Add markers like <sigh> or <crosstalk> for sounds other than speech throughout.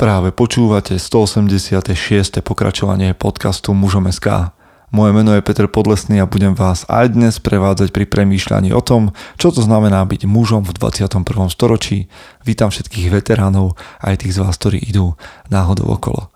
Práve počúvate 186. pokračovanie podcastu Mužom SK. Moje meno je Peter Podlesný a budem vás aj dnes prevádzať pri premýšľaní o tom, čo to znamená byť mužom v 21. storočí. Vítam všetkých veteránov aj tých z vás, ktorí idú náhodou okolo.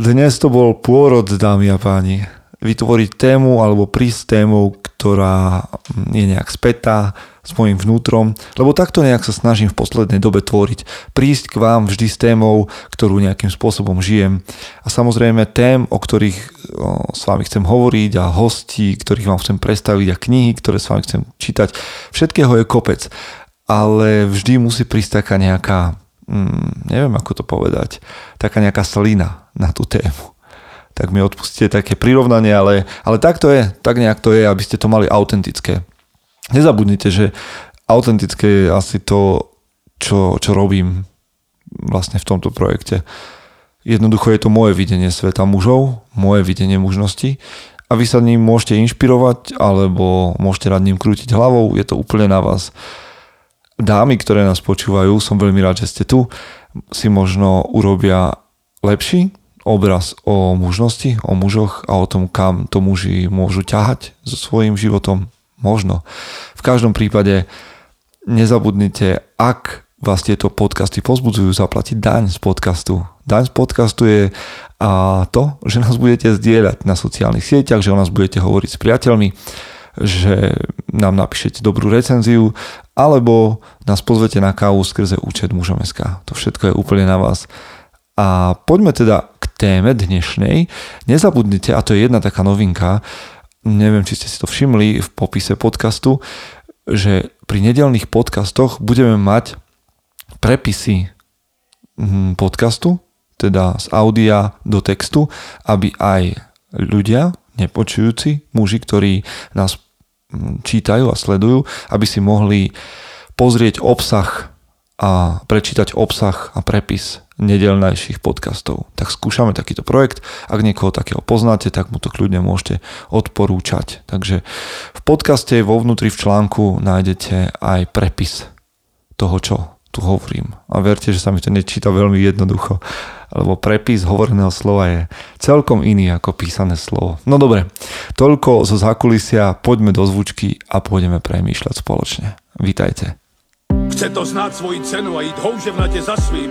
Dnes to bol pôrod, dámy a páni. Vytvoriť tému alebo prísť témou, ktorá je nejak spätá, s mojim vnútrom, lebo takto nejak sa snažím v poslednej dobe tvoriť. Prísť k vám vždy s témou, ktorú nejakým spôsobom žijem. A samozrejme tém, o ktorých o, s vami chcem hovoriť a hostí, ktorých vám chcem predstaviť a knihy, ktoré s vami chcem čítať. Všetkého je kopec. Ale vždy musí prísť taká nejaká, mm, neviem ako to povedať, taká nejaká slina na tú tému tak mi odpustíte také prirovnanie, ale, ale tak to je, tak nejak to je, aby ste to mali autentické nezabudnite, že autentické je asi to, čo, čo robím vlastne v tomto projekte. Jednoducho je to moje videnie sveta mužov, moje videnie mužnosti a vy sa ním môžete inšpirovať alebo môžete nad ním krútiť hlavou, je to úplne na vás. Dámy, ktoré nás počúvajú, som veľmi rád, že ste tu, si možno urobia lepší obraz o mužnosti, o mužoch a o tom, kam to muži môžu ťahať so svojím životom, Možno. V každom prípade nezabudnite, ak vás tieto podcasty pozbudzujú zaplatiť daň z podcastu. Daň z podcastu je a to, že nás budete zdieľať na sociálnych sieťach, že o nás budete hovoriť s priateľmi, že nám napíšete dobrú recenziu, alebo nás pozvete na kávu skrze účet mužom.sk. To všetko je úplne na vás. A poďme teda k téme dnešnej. Nezabudnite, a to je jedna taká novinka, neviem, či ste si to všimli v popise podcastu, že pri nedelných podcastoch budeme mať prepisy hm, podcastu, teda z audia do textu, aby aj ľudia, nepočujúci, muži, ktorí nás hm, čítajú a sledujú, aby si mohli pozrieť obsah a prečítať obsah a prepis nedelnejších podcastov. Tak skúšame takýto projekt. Ak niekoho takého poznáte, tak mu to kľudne môžete odporúčať. Takže v podcaste vo vnútri v článku nájdete aj prepis toho, čo tu hovorím. A verte, že sa mi to nečíta veľmi jednoducho, lebo prepis hovoreného slova je celkom iný ako písané slovo. No dobre, toľko zo zákulisia, poďme do zvučky a pôjdeme premýšľať spoločne. Vítajte. Chce to znáť svoji cenu a jít houževnatě za svým.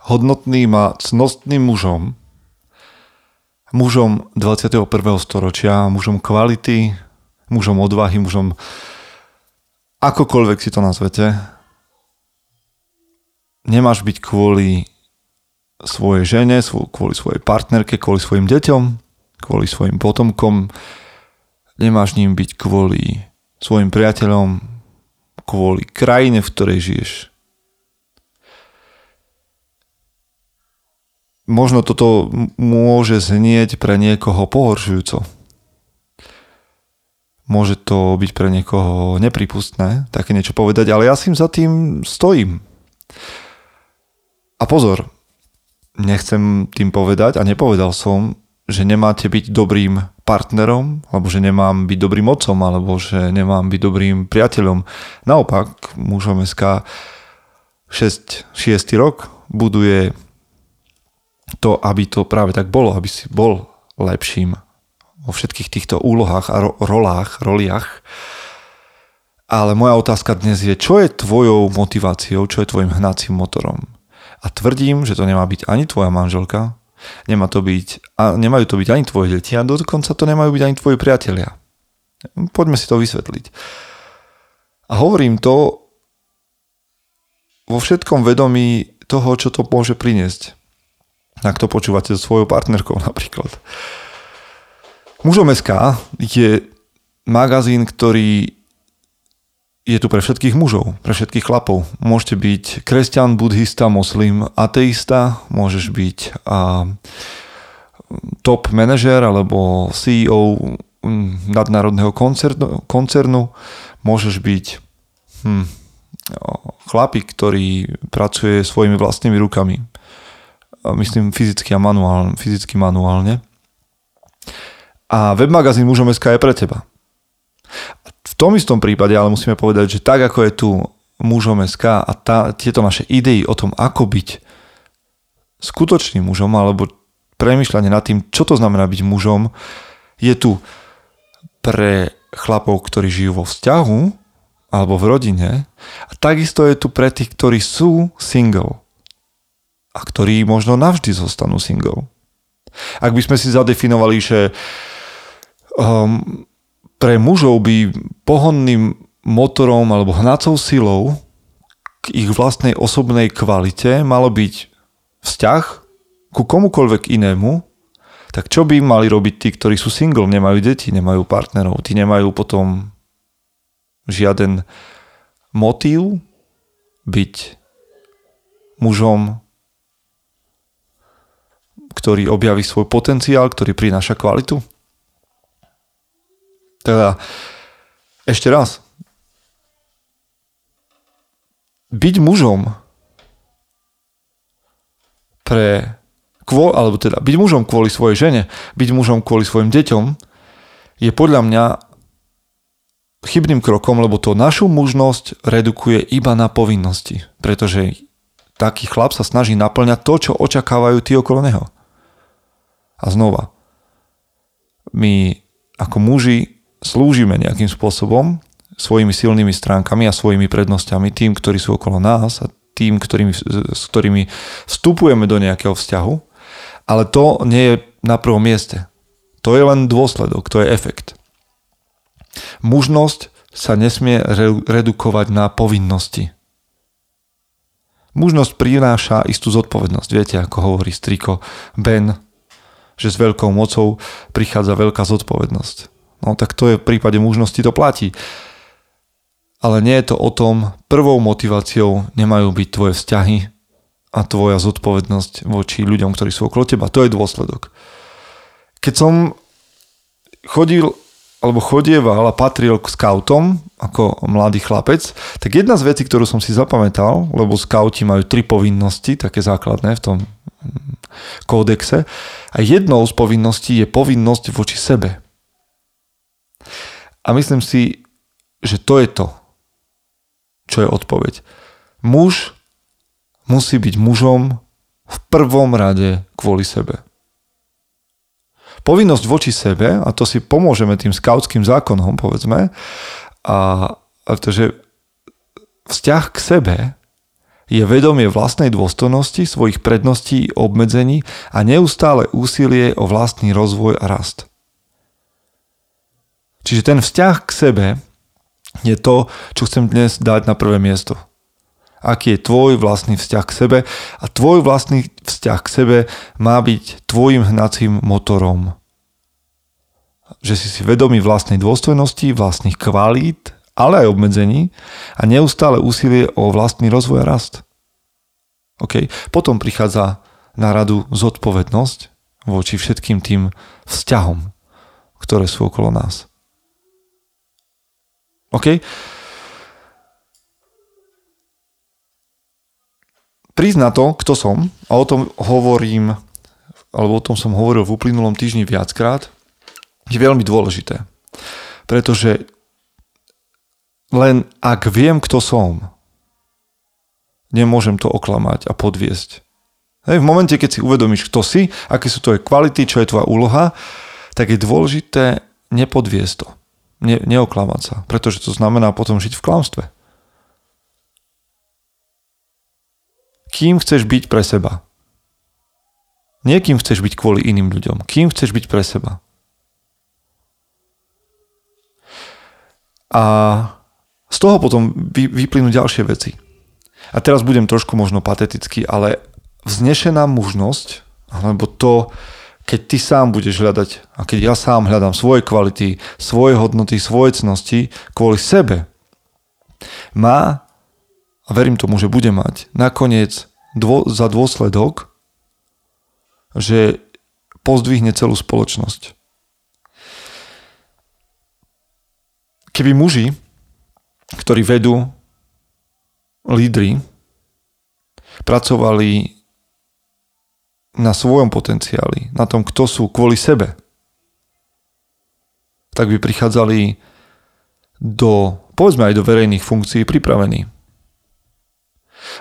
Hodnotným a cnostným mužom, mužom 21. storočia, mužom kvality, mužom odvahy, mužom akokoľvek si to nazvete, nemáš byť kvôli svojej žene, kvôli svojej partnerke, kvôli svojim deťom, kvôli svojim potomkom. Nemáš ním byť kvôli svojim priateľom, kvôli krajine, v ktorej žiješ. Možno toto môže znieť pre niekoho pohoršujúco. Môže to byť pre niekoho nepripustné také niečo povedať, ale ja si za tým stojím. A pozor, nechcem tým povedať a nepovedal som, že nemáte byť dobrým partnerom, alebo že nemám byť dobrým otcom, alebo že nemám byť dobrým priateľom. Naopak, mužom SK 6, 6 rok buduje to, aby to práve tak bolo, aby si bol lepším vo všetkých týchto úlohách a ro- rolách, roliach. Ale moja otázka dnes je, čo je tvojou motiváciou, čo je tvojim hnacím motorom? A tvrdím, že to nemá byť ani tvoja manželka, nemá to byť, a nemajú to byť ani tvoje deti a dokonca to nemajú byť ani tvoji priatelia. Poďme si to vysvetliť. A hovorím to vo všetkom vedomí toho, čo to môže priniesť. Ak to počúvate so svojou partnerkou <laughs> napríklad. Mužom SK je magazín, ktorý je tu pre všetkých mužov, pre všetkých chlapov. Môžete byť kresťan, buddhista, moslim, ateista, môžeš byť a, top manažer alebo CEO nadnárodného koncernu, koncernu, môžeš byť hm, chlapík, ktorý pracuje svojimi vlastnými rukami. Myslím fyzicky a manuálne, fyzicky manuálne. A webmagazín Mužom SK je pre teba. Tom istom prípade ale musíme povedať, že tak ako je tu mužom SK a tá, tieto naše idei o tom, ako byť skutočným mužom alebo premyšľanie nad tým, čo to znamená byť mužom, je tu pre chlapov, ktorí žijú vo vzťahu alebo v rodine a takisto je tu pre tých, ktorí sú single a ktorí možno navždy zostanú single. Ak by sme si zadefinovali, že um, pre mužov by pohonným motorom alebo hnacou silou k ich vlastnej osobnej kvalite malo byť vzťah ku komukoľvek inému, tak čo by mali robiť tí, ktorí sú single, nemajú deti, nemajú partnerov, tí nemajú potom žiaden motív byť mužom, ktorý objaví svoj potenciál, ktorý prináša kvalitu? Teda, ešte raz. Byť mužom pre kvôli, alebo teda byť mužom kvôli svojej žene, byť mužom kvôli svojim deťom je podľa mňa chybným krokom, lebo to našu mužnosť redukuje iba na povinnosti. Pretože taký chlap sa snaží naplňať to, čo očakávajú tí okolo neho. A znova, my ako muži slúžime nejakým spôsobom svojimi silnými stránkami a svojimi prednosťami tým, ktorí sú okolo nás a tým, ktorými, s ktorými vstupujeme do nejakého vzťahu, ale to nie je na prvom mieste. To je len dôsledok, to je efekt. Mužnosť sa nesmie re- redukovať na povinnosti. Mužnosť prináša istú zodpovednosť. Viete, ako hovorí striko Ben, že s veľkou mocou prichádza veľká zodpovednosť. No tak to je v prípade mužnosti to platí. Ale nie je to o tom, prvou motiváciou nemajú byť tvoje vzťahy a tvoja zodpovednosť voči ľuďom, ktorí sú okolo teba. To je dôsledok. Keď som chodil alebo chodieval a patril k scoutom ako mladý chlapec, tak jedna z vecí, ktorú som si zapamätal, lebo scouti majú tri povinnosti, také základné v tom mm, kódexe, a jednou z povinností je povinnosť voči sebe. A myslím si, že to je to, čo je odpoveď. Muž musí byť mužom v prvom rade kvôli sebe. Povinnosť voči sebe, a to si pomôžeme tým skautským zákonom, povedzme, a, a to, vzťah k sebe je vedomie vlastnej dôstojnosti, svojich predností, obmedzení a neustále úsilie o vlastný rozvoj a rast. Čiže ten vzťah k sebe je to, čo chcem dnes dať na prvé miesto. Aký je tvoj vlastný vzťah k sebe a tvoj vlastný vzťah k sebe má byť tvojim hnacím motorom. Že si si vedomý vlastnej dôstojnosti, vlastných kvalít, ale aj obmedzení a neustále úsilie o vlastný rozvoj a rast. Okay. Potom prichádza na radu zodpovednosť voči všetkým tým vzťahom, ktoré sú okolo nás. OK? Prísť na to, kto som, a o tom hovorím, alebo o tom som hovoril v uplynulom týždni viackrát, je veľmi dôležité. Pretože len ak viem, kto som, nemôžem to oklamať a podviesť. Hej, v momente, keď si uvedomíš, kto si, aké sú tvoje kvality, čo je tvoja úloha, tak je dôležité nepodviesť to ne, neoklamať sa, pretože to znamená potom žiť v klamstve. Kým chceš byť pre seba? Nie kým chceš byť kvôli iným ľuďom. Kým chceš byť pre seba? A z toho potom vy, vyplynú ďalšie veci. A teraz budem trošku možno patetický, ale vznešená mužnosť, alebo to, keď ty sám budeš hľadať a keď ja sám hľadám svoje kvality, svoje hodnoty, svoje cnosti kvôli sebe, má, a verím tomu, že bude mať, nakoniec dô, za dôsledok, že pozdvihne celú spoločnosť. Keby muži, ktorí vedú lídry, pracovali na svojom potenciáli, na tom, kto sú kvôli sebe, tak by prichádzali do, povedzme aj do verejných funkcií pripravení.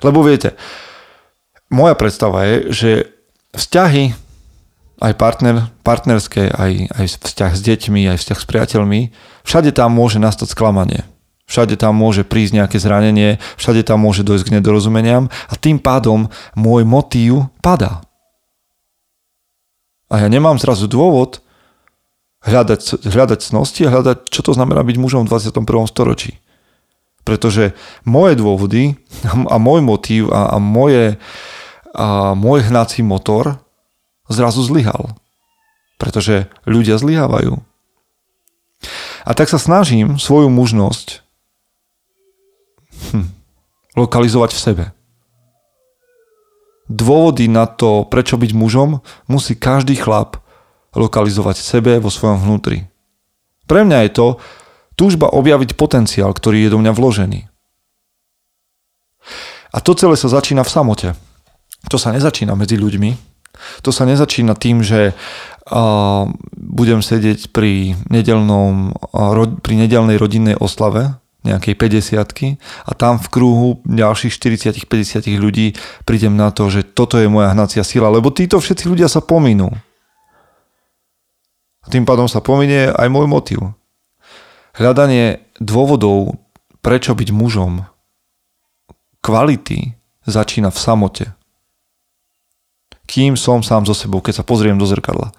Lebo viete, moja predstava je, že vzťahy, aj partner, partnerské, aj, aj vzťah s deťmi, aj vzťah s priateľmi, všade tam môže nastať sklamanie. Všade tam môže prísť nejaké zranenie, všade tam môže dojsť k nedorozumeniam a tým pádom môj motív padá. A ja nemám zrazu dôvod hľadať, hľadať cnosti a hľadať, čo to znamená byť mužom v 21. storočí. Pretože moje dôvody a môj motív a, a moje, a môj hnací motor zrazu zlyhal. Pretože ľudia zlyhávajú. A tak sa snažím svoju mužnosť hm, lokalizovať v sebe. Dôvody na to, prečo byť mužom, musí každý chlap lokalizovať sebe vo svojom vnútri. Pre mňa je to túžba objaviť potenciál, ktorý je do mňa vložený. A to celé sa začína v samote. To sa nezačína medzi ľuďmi, to sa nezačína tým, že uh, budem sedieť pri, nedelnom, uh, pri nedelnej rodinnej oslave nejakej 50 a tam v kruhu ďalších 40-50 ľudí prídem na to, že toto je moja hnacia sila, lebo títo všetci ľudia sa pominú. A tým pádom sa pominie aj môj motiv. Hľadanie dôvodov, prečo byť mužom, kvality začína v samote kým som sám so sebou, keď sa pozriem do zrkadla.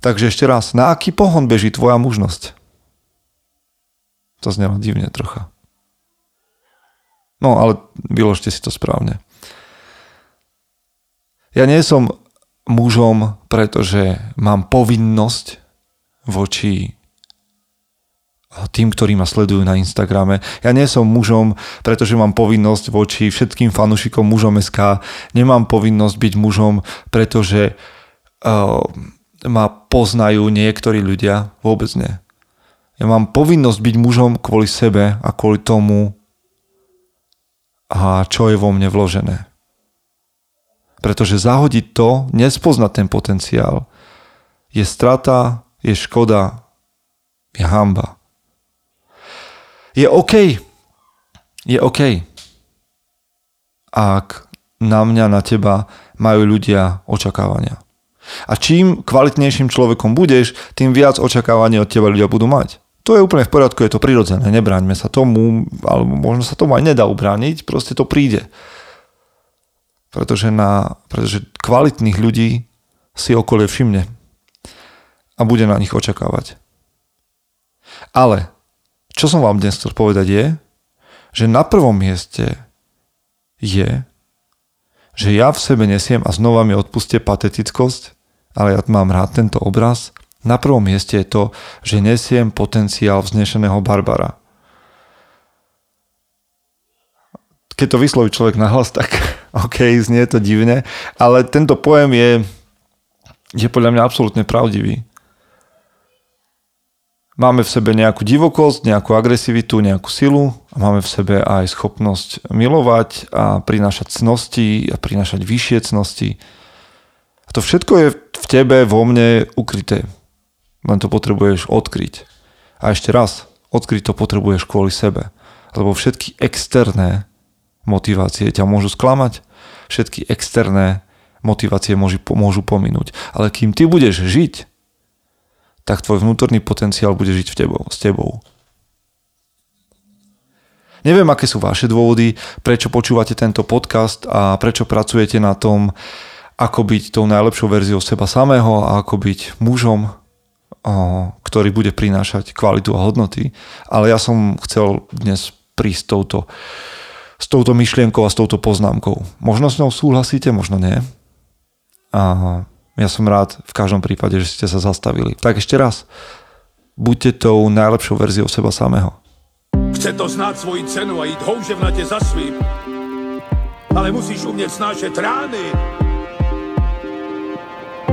Takže ešte raz, na aký pohon beží tvoja mužnosť? To znelo divne trocha. No, ale vyložte si to správne. Ja nie som mužom, pretože mám povinnosť voči tým, ktorí ma sledujú na Instagrame. Ja nie som mužom, pretože mám povinnosť voči všetkým fanúšikom mužom SK. Nemám povinnosť byť mužom, pretože uh, ma poznajú niektorí ľudia. Vôbec nie. Ja mám povinnosť byť mužom kvôli sebe a kvôli tomu, a čo je vo mne vložené. Pretože zahodiť to, nespoznať ten potenciál, je strata, je škoda, je hamba je OK. Je OK. Ak na mňa, na teba majú ľudia očakávania. A čím kvalitnejším človekom budeš, tým viac očakávania od teba ľudia budú mať. To je úplne v poriadku, je to prirodzené, nebráňme sa tomu, alebo možno sa tomu aj nedá ubrániť, proste to príde. Pretože, na, pretože kvalitných ľudí si okolie všimne a bude na nich očakávať. Ale čo som vám dnes chcel povedať je, že na prvom mieste je, že ja v sebe nesiem a znova mi odpustie patetickosť, ale ja mám rád tento obraz. Na prvom mieste je to, že nesiem potenciál vznešeného Barbara. Keď to vysloví človek nahlas, tak <laughs> OK, znie to divne, ale tento pojem je, je podľa mňa absolútne pravdivý. Máme v sebe nejakú divokosť, nejakú agresivitu, nejakú silu a máme v sebe aj schopnosť milovať a prinášať cnosti a prinášať vyššie cnosti. A to všetko je v tebe, vo mne ukryté. Len to potrebuješ odkryť. A ešte raz, odkryť to potrebuješ kvôli sebe. Lebo všetky externé motivácie ťa môžu sklamať, všetky externé motivácie môžu, môžu pominúť. Ale kým ty budeš žiť tak tvoj vnútorný potenciál bude žiť v tebou, s tebou. Neviem, aké sú vaše dôvody, prečo počúvate tento podcast a prečo pracujete na tom, ako byť tou najlepšou verziou seba samého a ako byť mužom, ktorý bude prinášať kvalitu a hodnoty. Ale ja som chcel dnes prísť s touto, s touto myšlienkou a s touto poznámkou. Možno s ňou súhlasíte, možno nie. A ja som rád v každom prípade, že ste sa zastavili. Tak ešte raz, buďte tou najlepšou verziou seba samého. Chce to znát svoji cenu a jít houževnatě za svým. Ale musíš umět snášet rány.